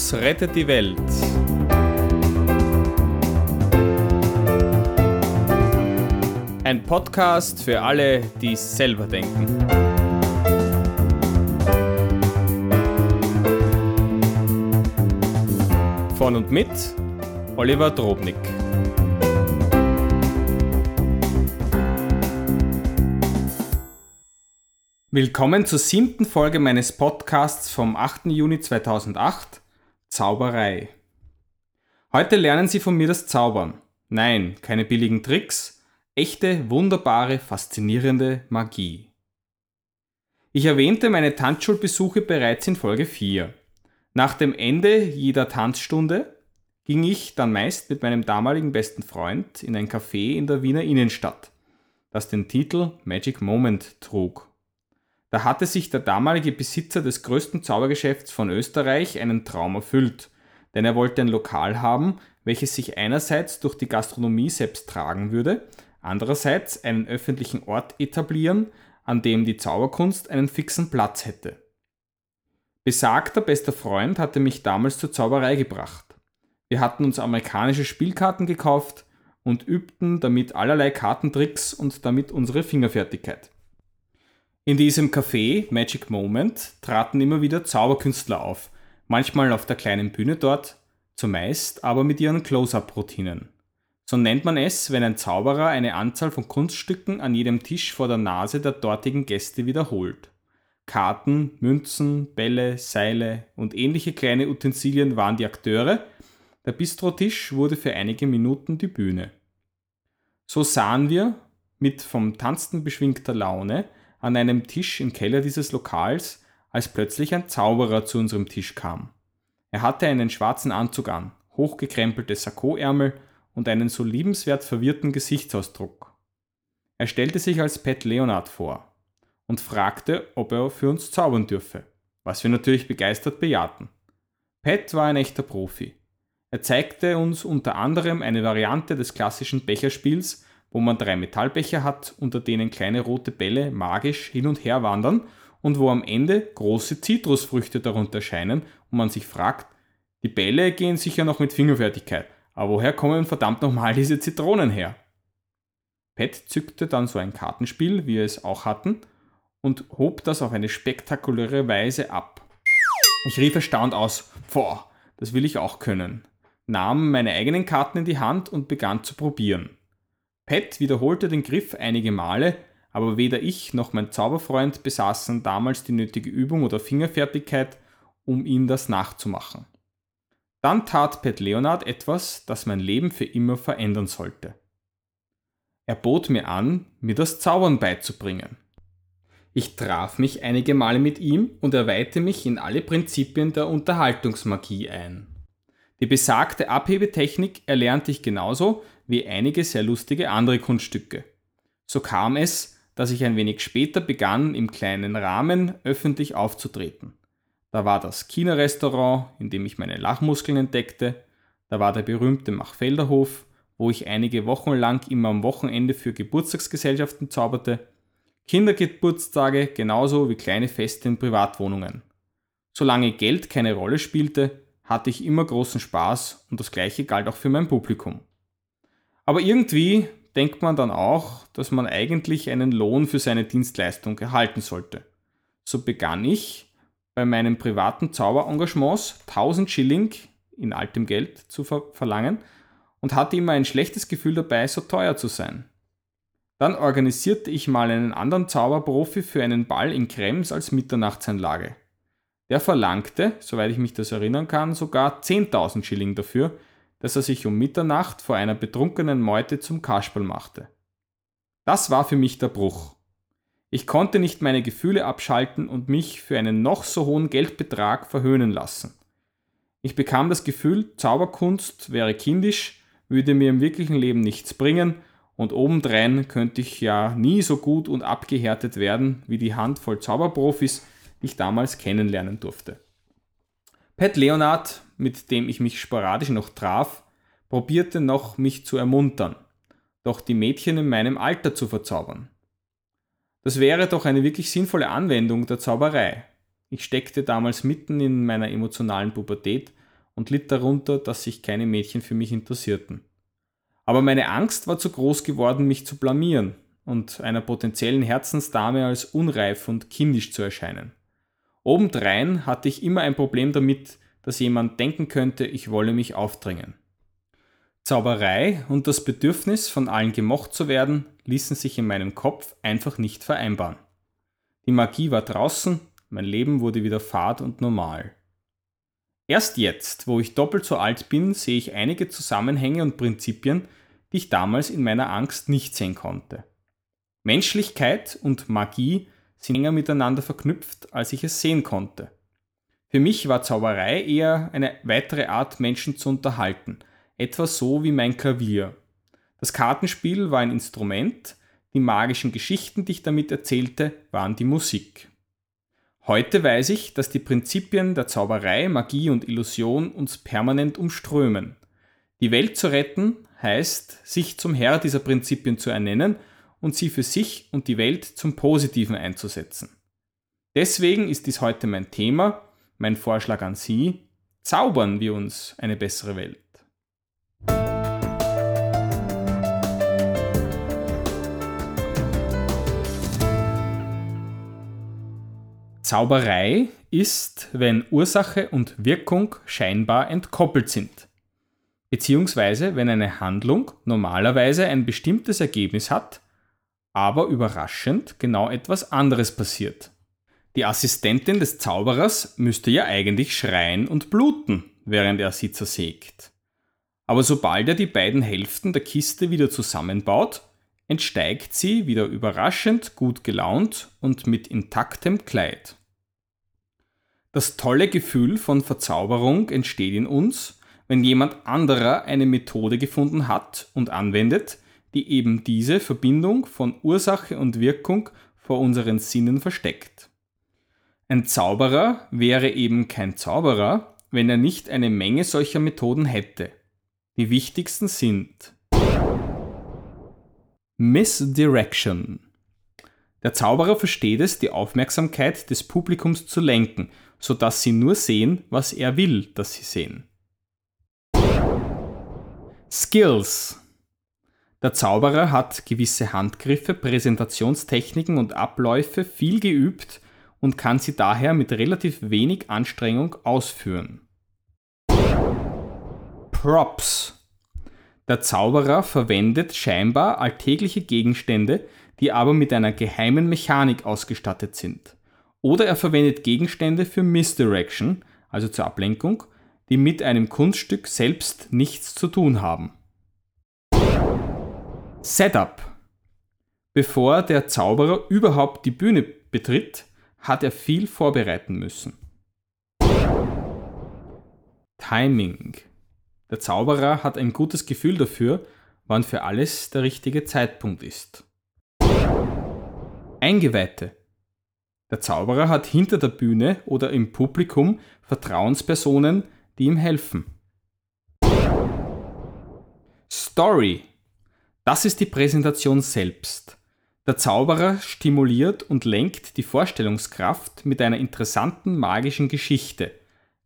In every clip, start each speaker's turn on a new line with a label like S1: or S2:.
S1: Fokus rettet die Welt. Ein Podcast für alle, die selber denken. Von und mit Oliver Drobnik. Willkommen zur siebten Folge meines Podcasts vom 8. Juni 2008, Zauberei. Heute lernen Sie von mir das Zaubern. Nein, keine billigen Tricks, echte, wunderbare, faszinierende Magie. Ich erwähnte meine Tanzschulbesuche bereits in Folge 4. Nach dem Ende jeder Tanzstunde ging ich dann meist mit meinem damaligen besten Freund in ein Café in der Wiener Innenstadt, das den Titel Magic Moment trug. Da hatte sich der damalige Besitzer des größten Zaubergeschäfts von Österreich einen Traum erfüllt, denn er wollte ein Lokal haben, welches sich einerseits durch die Gastronomie selbst tragen würde, andererseits einen öffentlichen Ort etablieren, an dem die Zauberkunst einen fixen Platz hätte. Besagter bester Freund hatte mich damals zur Zauberei gebracht. Wir hatten uns amerikanische Spielkarten gekauft und übten damit allerlei Kartentricks und damit unsere Fingerfertigkeit. In diesem Café Magic Moment traten immer wieder Zauberkünstler auf, manchmal auf der kleinen Bühne dort, zumeist aber mit ihren Close-up-Routinen. So nennt man es, wenn ein Zauberer eine Anzahl von Kunststücken an jedem Tisch vor der Nase der dortigen Gäste wiederholt. Karten, Münzen, Bälle, Seile und ähnliche kleine Utensilien waren die Akteure, der Bistrotisch wurde für einige Minuten die Bühne. So sahen wir, mit vom Tanzen beschwingter Laune, an einem Tisch im Keller dieses Lokals, als plötzlich ein Zauberer zu unserem Tisch kam. Er hatte einen schwarzen Anzug an, hochgekrempelte Sakkoärmel und einen so liebenswert verwirrten Gesichtsausdruck. Er stellte sich als Pat Leonard vor und fragte, ob er für uns zaubern dürfe, was wir natürlich begeistert bejahten. Pat war ein echter Profi. Er zeigte uns unter anderem eine Variante des klassischen Becherspiels, wo man drei Metallbecher hat, unter denen kleine rote Bälle magisch hin und her wandern und wo am Ende große Zitrusfrüchte darunter erscheinen und man sich fragt, die Bälle gehen sicher noch mit Fingerfertigkeit, aber woher kommen verdammt nochmal diese Zitronen her? Pat zückte dann so ein Kartenspiel, wie wir es auch hatten, und hob das auf eine spektakuläre Weise ab. Ich rief erstaunt aus, boah, das will ich auch können, nahm meine eigenen Karten in die Hand und begann zu probieren. Pat wiederholte den Griff einige Male, aber weder ich noch mein Zauberfreund besaßen damals die nötige Übung oder Fingerfertigkeit, um ihm das nachzumachen. Dann tat Pat Leonard etwas, das mein Leben für immer verändern sollte. Er bot mir an, mir das Zaubern beizubringen. Ich traf mich einige Male mit ihm und er weihte mich in alle Prinzipien der Unterhaltungsmagie ein. Die besagte Abhebetechnik erlernte ich genauso wie einige sehr lustige andere Kunststücke. So kam es, dass ich ein wenig später begann, im kleinen Rahmen öffentlich aufzutreten. Da war das China-Restaurant, in dem ich meine Lachmuskeln entdeckte, da war der berühmte Machfelderhof, wo ich einige Wochen lang immer am Wochenende für Geburtstagsgesellschaften zauberte, Kindergeburtstage genauso wie kleine Feste in Privatwohnungen. Solange Geld keine Rolle spielte, hatte ich immer großen Spaß und das gleiche galt auch für mein Publikum. Aber irgendwie denkt man dann auch, dass man eigentlich einen Lohn für seine Dienstleistung erhalten sollte. So begann ich bei meinen privaten Zauberengagements 1000 Schilling in altem Geld zu ver verlangen und hatte immer ein schlechtes Gefühl dabei, so teuer zu sein. Dann organisierte ich mal einen anderen Zauberprofi für einen Ball in Krems als Mitternachtsanlage. Der verlangte, soweit ich mich das erinnern kann, sogar 10.000 Schilling dafür, dass er sich um Mitternacht vor einer betrunkenen Meute zum Kasperl machte. Das war für mich der Bruch. Ich konnte nicht meine Gefühle abschalten und mich für einen noch so hohen Geldbetrag verhöhnen lassen. Ich bekam das Gefühl, Zauberkunst wäre kindisch, würde mir im wirklichen Leben nichts bringen und obendrein könnte ich ja nie so gut und abgehärtet werden wie die Handvoll Zauberprofis, die ich damals kennenlernen durfte. Pat Leonard, mit dem ich mich sporadisch noch traf, probierte noch, mich zu ermuntern, doch die Mädchen in meinem Alter zu verzaubern. Das wäre doch eine wirklich sinnvolle Anwendung der Zauberei. Ich steckte damals mitten in meiner emotionalen Pubertät und litt darunter, dass sich keine Mädchen für mich interessierten. Aber meine Angst war zu groß geworden, mich zu blamieren und einer potenziellen Herzensdame als unreif und kindisch zu erscheinen. Obendrein hatte ich immer ein Problem damit, dass jemand denken könnte, ich wolle mich aufdringen. Zauberei und das Bedürfnis, von allen gemocht zu werden, ließen sich in meinem Kopf einfach nicht vereinbaren. Die Magie war draußen, mein Leben wurde wieder fad und normal. Erst jetzt, wo ich doppelt so alt bin, sehe ich einige Zusammenhänge und Prinzipien, die ich damals in meiner Angst nicht sehen konnte. Menschlichkeit und Magie sind enger miteinander verknüpft, als ich es sehen konnte. Für mich war Zauberei eher eine weitere Art, Menschen zu unterhalten, etwa so wie mein Klavier. Das Kartenspiel war ein Instrument, die magischen Geschichten, die ich damit erzählte, waren die Musik. Heute weiß ich, dass die Prinzipien der Zauberei, Magie und Illusion uns permanent umströmen. Die Welt zu retten heißt, sich zum Herr dieser Prinzipien zu ernennen und sie für sich und die Welt zum Positiven einzusetzen. Deswegen ist dies heute mein Thema, mein Vorschlag an Sie, zaubern wir uns eine bessere Welt. Zauberei ist, wenn Ursache und Wirkung scheinbar entkoppelt sind, beziehungsweise wenn eine Handlung normalerweise ein bestimmtes Ergebnis hat, aber überraschend genau etwas anderes passiert. Die Assistentin des Zauberers müsste ja eigentlich schreien und bluten, während er sie zersägt. Aber sobald er die beiden Hälften der Kiste wieder zusammenbaut, entsteigt sie wieder überraschend gut gelaunt und mit intaktem Kleid. Das tolle Gefühl von Verzauberung entsteht in uns, wenn jemand anderer eine Methode gefunden hat und anwendet, die eben diese Verbindung von Ursache und Wirkung vor unseren Sinnen versteckt. Ein Zauberer wäre eben kein Zauberer, wenn er nicht eine Menge solcher Methoden hätte. Die wichtigsten sind Misdirection. Der Zauberer versteht es, die Aufmerksamkeit des Publikums zu lenken sodass sie nur sehen, was er will, dass sie sehen. Skills. Der Zauberer hat gewisse Handgriffe, Präsentationstechniken und Abläufe viel geübt und kann sie daher mit relativ wenig Anstrengung ausführen. Props. Der Zauberer verwendet scheinbar alltägliche Gegenstände, die aber mit einer geheimen Mechanik ausgestattet sind. Oder er verwendet Gegenstände für Misdirection, also zur Ablenkung, die mit einem Kunststück selbst nichts zu tun haben. Setup. Bevor der Zauberer überhaupt die Bühne betritt, hat er viel vorbereiten müssen. Timing. Der Zauberer hat ein gutes Gefühl dafür, wann für alles der richtige Zeitpunkt ist. Eingeweihte. Der Zauberer hat hinter der Bühne oder im Publikum Vertrauenspersonen, die ihm helfen. Story. Das ist die Präsentation selbst. Der Zauberer stimuliert und lenkt die Vorstellungskraft mit einer interessanten magischen Geschichte,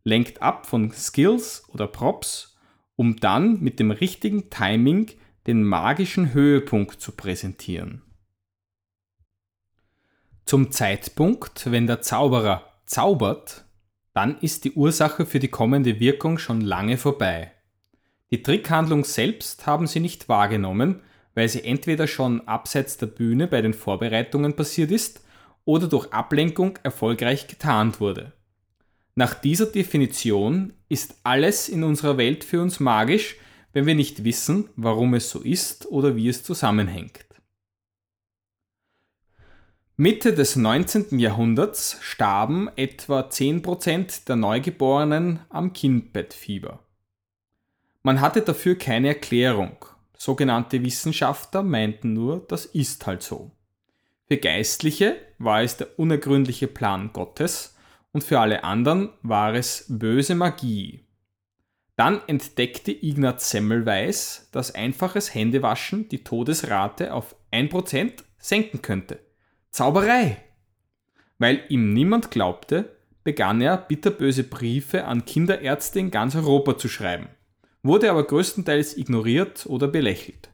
S1: lenkt ab von Skills oder Props, um dann mit dem richtigen Timing den magischen Höhepunkt zu präsentieren. Zum Zeitpunkt, wenn der Zauberer zaubert, dann ist die Ursache für die kommende Wirkung schon lange vorbei. Die Trickhandlung selbst haben sie nicht wahrgenommen, weil sie entweder schon abseits der Bühne bei den Vorbereitungen passiert ist oder durch Ablenkung erfolgreich getarnt wurde. Nach dieser Definition ist alles in unserer Welt für uns magisch, wenn wir nicht wissen, warum es so ist oder wie es zusammenhängt. Mitte des 19. Jahrhunderts starben etwa 10% der Neugeborenen am Kindbettfieber. Man hatte dafür keine Erklärung. Sogenannte Wissenschaftler meinten nur, das ist halt so. Für Geistliche war es der unergründliche Plan Gottes und für alle anderen war es böse Magie. Dann entdeckte Ignaz Semmelweis, dass einfaches Händewaschen die Todesrate auf 1% senken könnte. Zauberei! Weil ihm niemand glaubte, begann er bitterböse Briefe an Kinderärzte in ganz Europa zu schreiben, wurde aber größtenteils ignoriert oder belächelt.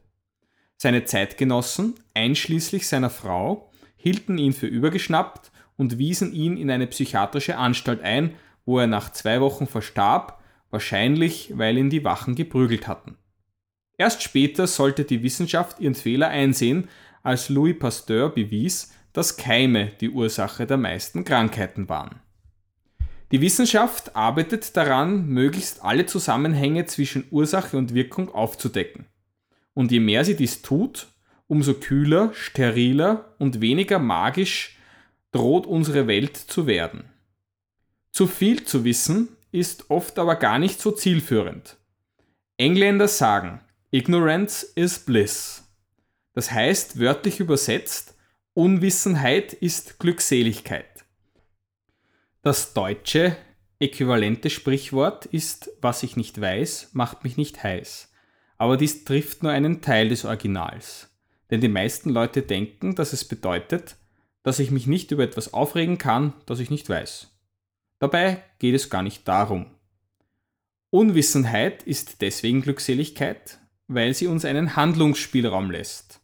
S1: Seine Zeitgenossen, einschließlich seiner Frau, hielten ihn für übergeschnappt und wiesen ihn in eine psychiatrische Anstalt ein, wo er nach zwei Wochen verstarb, wahrscheinlich weil ihn die Wachen geprügelt hatten. Erst später sollte die Wissenschaft ihren Fehler einsehen, als Louis Pasteur bewies, dass Keime die Ursache der meisten Krankheiten waren. Die Wissenschaft arbeitet daran, möglichst alle Zusammenhänge zwischen Ursache und Wirkung aufzudecken. Und je mehr sie dies tut, umso kühler, steriler und weniger magisch droht unsere Welt zu werden. Zu viel zu wissen ist oft aber gar nicht so zielführend. Engländer sagen, Ignorance is bliss. Das heißt, wörtlich übersetzt, Unwissenheit ist Glückseligkeit. Das deutsche äquivalente Sprichwort ist, was ich nicht weiß, macht mich nicht heiß. Aber dies trifft nur einen Teil des Originals. Denn die meisten Leute denken, dass es bedeutet, dass ich mich nicht über etwas aufregen kann, das ich nicht weiß. Dabei geht es gar nicht darum. Unwissenheit ist deswegen Glückseligkeit, weil sie uns einen Handlungsspielraum lässt.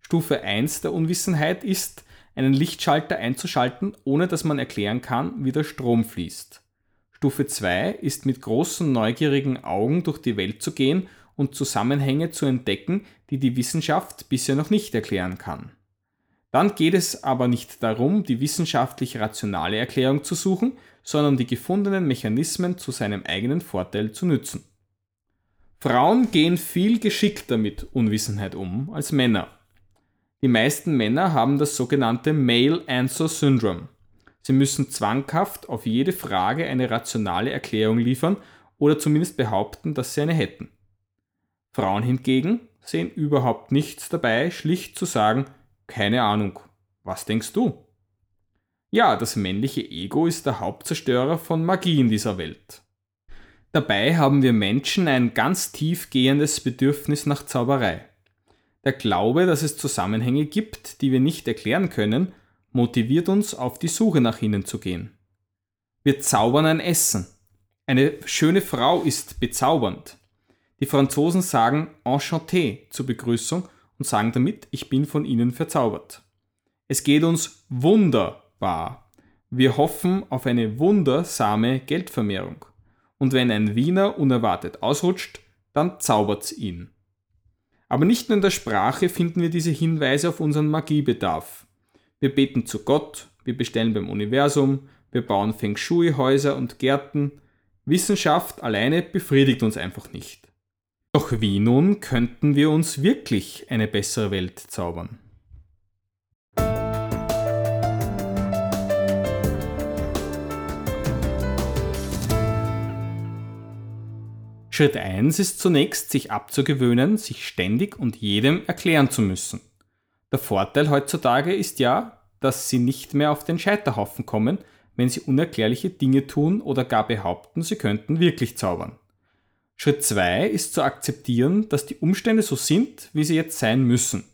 S1: Stufe 1 der Unwissenheit ist, einen Lichtschalter einzuschalten, ohne dass man erklären kann, wie der Strom fließt. Stufe 2 ist mit großen neugierigen Augen durch die Welt zu gehen und Zusammenhänge zu entdecken, die die Wissenschaft bisher noch nicht erklären kann. Dann geht es aber nicht darum, die wissenschaftlich rationale Erklärung zu suchen, sondern die gefundenen Mechanismen zu seinem eigenen Vorteil zu nützen. Frauen gehen viel geschickter mit Unwissenheit um als Männer. Die meisten Männer haben das sogenannte Male Answer Syndrome. Sie müssen zwanghaft auf jede Frage eine rationale Erklärung liefern oder zumindest behaupten, dass sie eine hätten. Frauen hingegen sehen überhaupt nichts dabei, schlicht zu sagen, keine Ahnung, was denkst du? Ja, das männliche Ego ist der Hauptzerstörer von Magie in dieser Welt. Dabei haben wir Menschen ein ganz tiefgehendes Bedürfnis nach Zauberei. Der Glaube, dass es Zusammenhänge gibt, die wir nicht erklären können, motiviert uns, auf die Suche nach ihnen zu gehen. Wir zaubern ein Essen. Eine schöne Frau ist bezaubernd. Die Franzosen sagen Enchanté zur Begrüßung und sagen damit, ich bin von ihnen verzaubert. Es geht uns wunderbar. Wir hoffen auf eine wundersame Geldvermehrung und wenn ein Wiener unerwartet ausrutscht, dann zaubert's ihn. Aber nicht nur in der Sprache finden wir diese Hinweise auf unseren Magiebedarf. Wir beten zu Gott, wir bestellen beim Universum, wir bauen Feng Shui-Häuser und Gärten. Wissenschaft alleine befriedigt uns einfach nicht. Doch wie nun könnten wir uns wirklich eine bessere Welt zaubern? Schritt 1 ist zunächst, sich abzugewöhnen, sich ständig und jedem erklären zu müssen. Der Vorteil heutzutage ist ja, dass sie nicht mehr auf den Scheiterhaufen kommen, wenn sie unerklärliche Dinge tun oder gar behaupten, sie könnten wirklich zaubern. Schritt 2 ist zu akzeptieren, dass die Umstände so sind, wie sie jetzt sein müssen.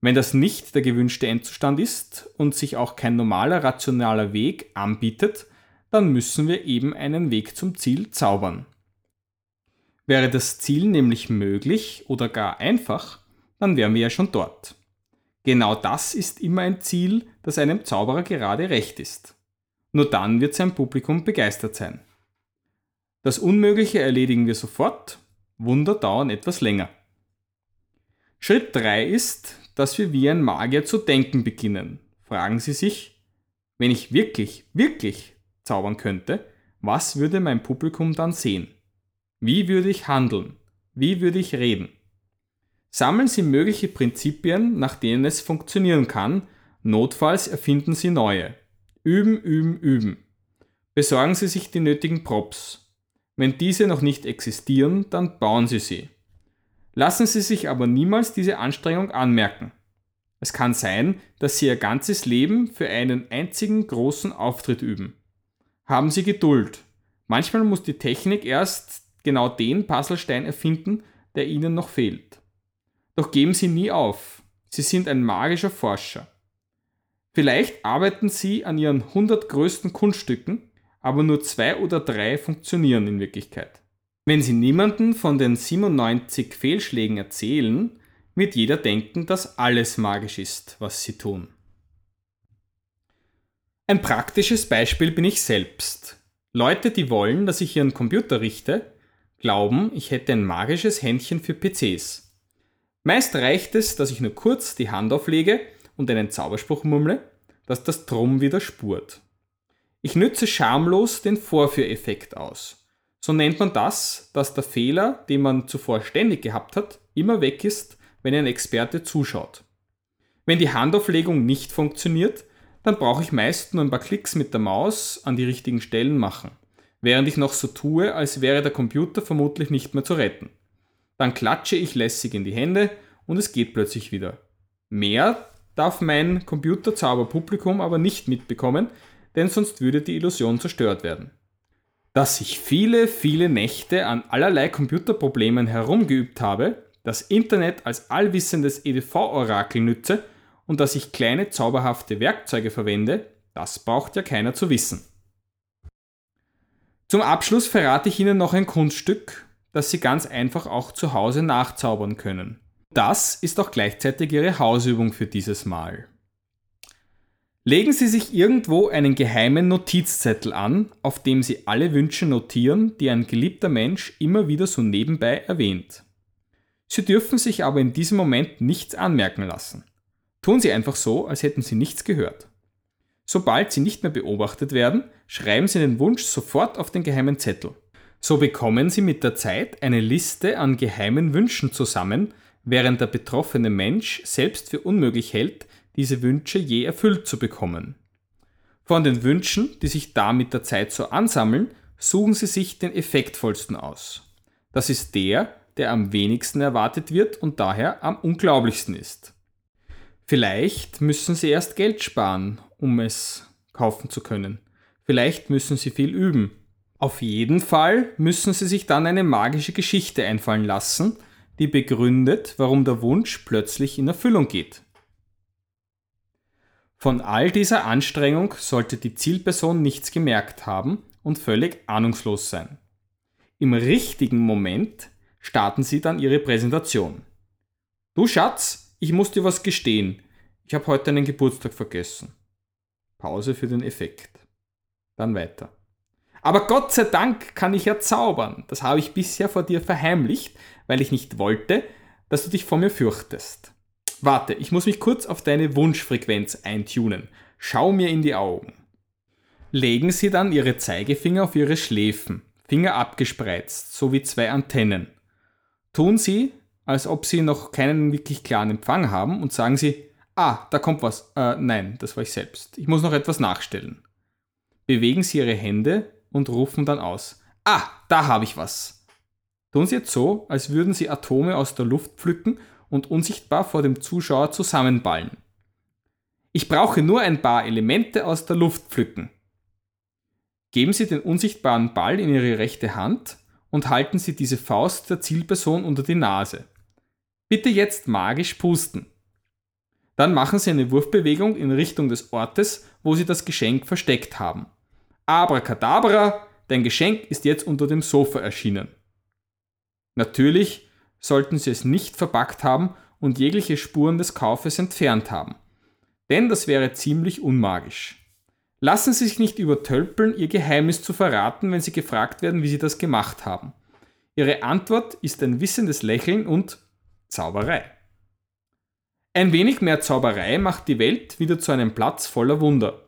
S1: Wenn das nicht der gewünschte Endzustand ist und sich auch kein normaler rationaler Weg anbietet, dann müssen wir eben einen Weg zum Ziel zaubern. Wäre das Ziel nämlich möglich oder gar einfach, dann wären wir ja schon dort. Genau das ist immer ein Ziel, das einem Zauberer gerade recht ist. Nur dann wird sein Publikum begeistert sein. Das Unmögliche erledigen wir sofort, Wunder dauern etwas länger. Schritt 3 ist, dass wir wie ein Magier zu denken beginnen. Fragen Sie sich, wenn ich wirklich, wirklich zaubern könnte, was würde mein Publikum dann sehen? Wie würde ich handeln? Wie würde ich reden? Sammeln Sie mögliche Prinzipien, nach denen es funktionieren kann, notfalls erfinden Sie neue. Üben, üben, üben. Besorgen Sie sich die nötigen Props. Wenn diese noch nicht existieren, dann bauen Sie sie. Lassen Sie sich aber niemals diese Anstrengung anmerken. Es kann sein, dass Sie Ihr ganzes Leben für einen einzigen großen Auftritt üben. Haben Sie Geduld. Manchmal muss die Technik erst genau den Puzzlestein erfinden, der ihnen noch fehlt. Doch geben sie nie auf. Sie sind ein magischer Forscher. Vielleicht arbeiten sie an ihren 100 größten Kunststücken, aber nur zwei oder drei funktionieren in Wirklichkeit. Wenn Sie niemanden von den 97 Fehlschlägen erzählen, wird jeder denken, dass alles magisch ist, was Sie tun. Ein praktisches Beispiel bin ich selbst. Leute, die wollen, dass ich ihren Computer richte, glauben, ich hätte ein magisches Händchen für PCs. Meist reicht es, dass ich nur kurz die Hand auflege und einen Zauberspruch murmle, dass das Drum wieder spurt. Ich nütze schamlos den Vorführeffekt aus. So nennt man das, dass der Fehler, den man zuvor ständig gehabt hat, immer weg ist, wenn ein Experte zuschaut. Wenn die Handauflegung nicht funktioniert, dann brauche ich meist nur ein paar Klicks mit der Maus an die richtigen Stellen machen, während ich noch so tue, als wäre der Computer vermutlich nicht mehr zu retten. Dann klatsche ich lässig in die Hände und es geht plötzlich wieder. Mehr darf mein Computerzauberpublikum aber nicht mitbekommen, denn sonst würde die Illusion zerstört werden. Dass ich viele, viele Nächte an allerlei Computerproblemen herumgeübt habe, das Internet als allwissendes EDV-Orakel nütze und dass ich kleine zauberhafte Werkzeuge verwende, das braucht ja keiner zu wissen. Zum Abschluss verrate ich Ihnen noch ein Kunststück, das Sie ganz einfach auch zu Hause nachzaubern können. Das ist auch gleichzeitig Ihre Hausübung für dieses Mal. Legen Sie sich irgendwo einen geheimen Notizzettel an, auf dem Sie alle Wünsche notieren, die ein geliebter Mensch immer wieder so nebenbei erwähnt. Sie dürfen sich aber in diesem Moment nichts anmerken lassen. Tun Sie einfach so, als hätten Sie nichts gehört. Sobald Sie nicht mehr beobachtet werden, schreiben Sie den Wunsch sofort auf den geheimen Zettel. So bekommen Sie mit der Zeit eine Liste an geheimen Wünschen zusammen, während der betroffene Mensch selbst für unmöglich hält, diese Wünsche je erfüllt zu bekommen. Von den Wünschen, die sich da mit der Zeit so ansammeln, suchen Sie sich den effektvollsten aus. Das ist der, der am wenigsten erwartet wird und daher am unglaublichsten ist. Vielleicht müssen Sie erst Geld sparen, um es kaufen zu können. Vielleicht müssen Sie viel üben. Auf jeden Fall müssen Sie sich dann eine magische Geschichte einfallen lassen, die begründet, warum der Wunsch plötzlich in Erfüllung geht. Von all dieser Anstrengung sollte die Zielperson nichts gemerkt haben und völlig ahnungslos sein. Im richtigen Moment starten Sie dann Ihre Präsentation. Du Schatz, ich muss dir was gestehen. Ich habe heute einen Geburtstag vergessen. Pause für den Effekt. Dann weiter. Aber Gott sei Dank kann ich ja zaubern. Das habe ich bisher vor dir verheimlicht, weil ich nicht wollte, dass du dich vor mir fürchtest. Warte, ich muss mich kurz auf deine Wunschfrequenz eintunen. Schau mir in die Augen. Legen Sie dann Ihre Zeigefinger auf Ihre Schläfen, Finger abgespreizt, so wie zwei Antennen. Tun Sie, als ob sie noch keinen wirklich klaren Empfang haben und sagen sie, ah, da kommt was. Äh, nein, das war ich selbst. Ich muss noch etwas nachstellen. Bewegen sie ihre Hände und rufen dann aus, ah, da habe ich was. Tun sie jetzt so, als würden sie Atome aus der Luft pflücken und unsichtbar vor dem Zuschauer zusammenballen. Ich brauche nur ein paar Elemente aus der Luft pflücken. Geben Sie den unsichtbaren Ball in Ihre rechte Hand und halten Sie diese Faust der Zielperson unter die Nase. Bitte jetzt magisch pusten. Dann machen Sie eine Wurfbewegung in Richtung des Ortes, wo Sie das Geschenk versteckt haben. Abracadabra, dein Geschenk ist jetzt unter dem Sofa erschienen. Natürlich sollten Sie es nicht verpackt haben und jegliche Spuren des Kaufes entfernt haben. Denn das wäre ziemlich unmagisch. Lassen Sie sich nicht übertölpeln, Ihr Geheimnis zu verraten, wenn Sie gefragt werden, wie Sie das gemacht haben. Ihre Antwort ist ein wissendes Lächeln und Zauberei. Ein wenig mehr Zauberei macht die Welt wieder zu einem Platz voller Wunder.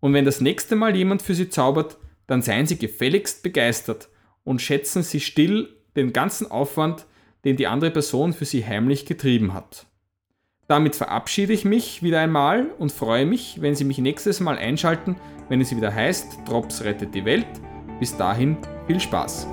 S1: Und wenn das nächste Mal jemand für Sie zaubert, dann seien Sie gefälligst begeistert und schätzen Sie still den ganzen Aufwand, den die andere Person für Sie heimlich getrieben hat. Damit verabschiede ich mich wieder einmal und freue mich, wenn Sie mich nächstes Mal einschalten, wenn es wieder heißt, Drops rettet die Welt. Bis dahin viel Spaß.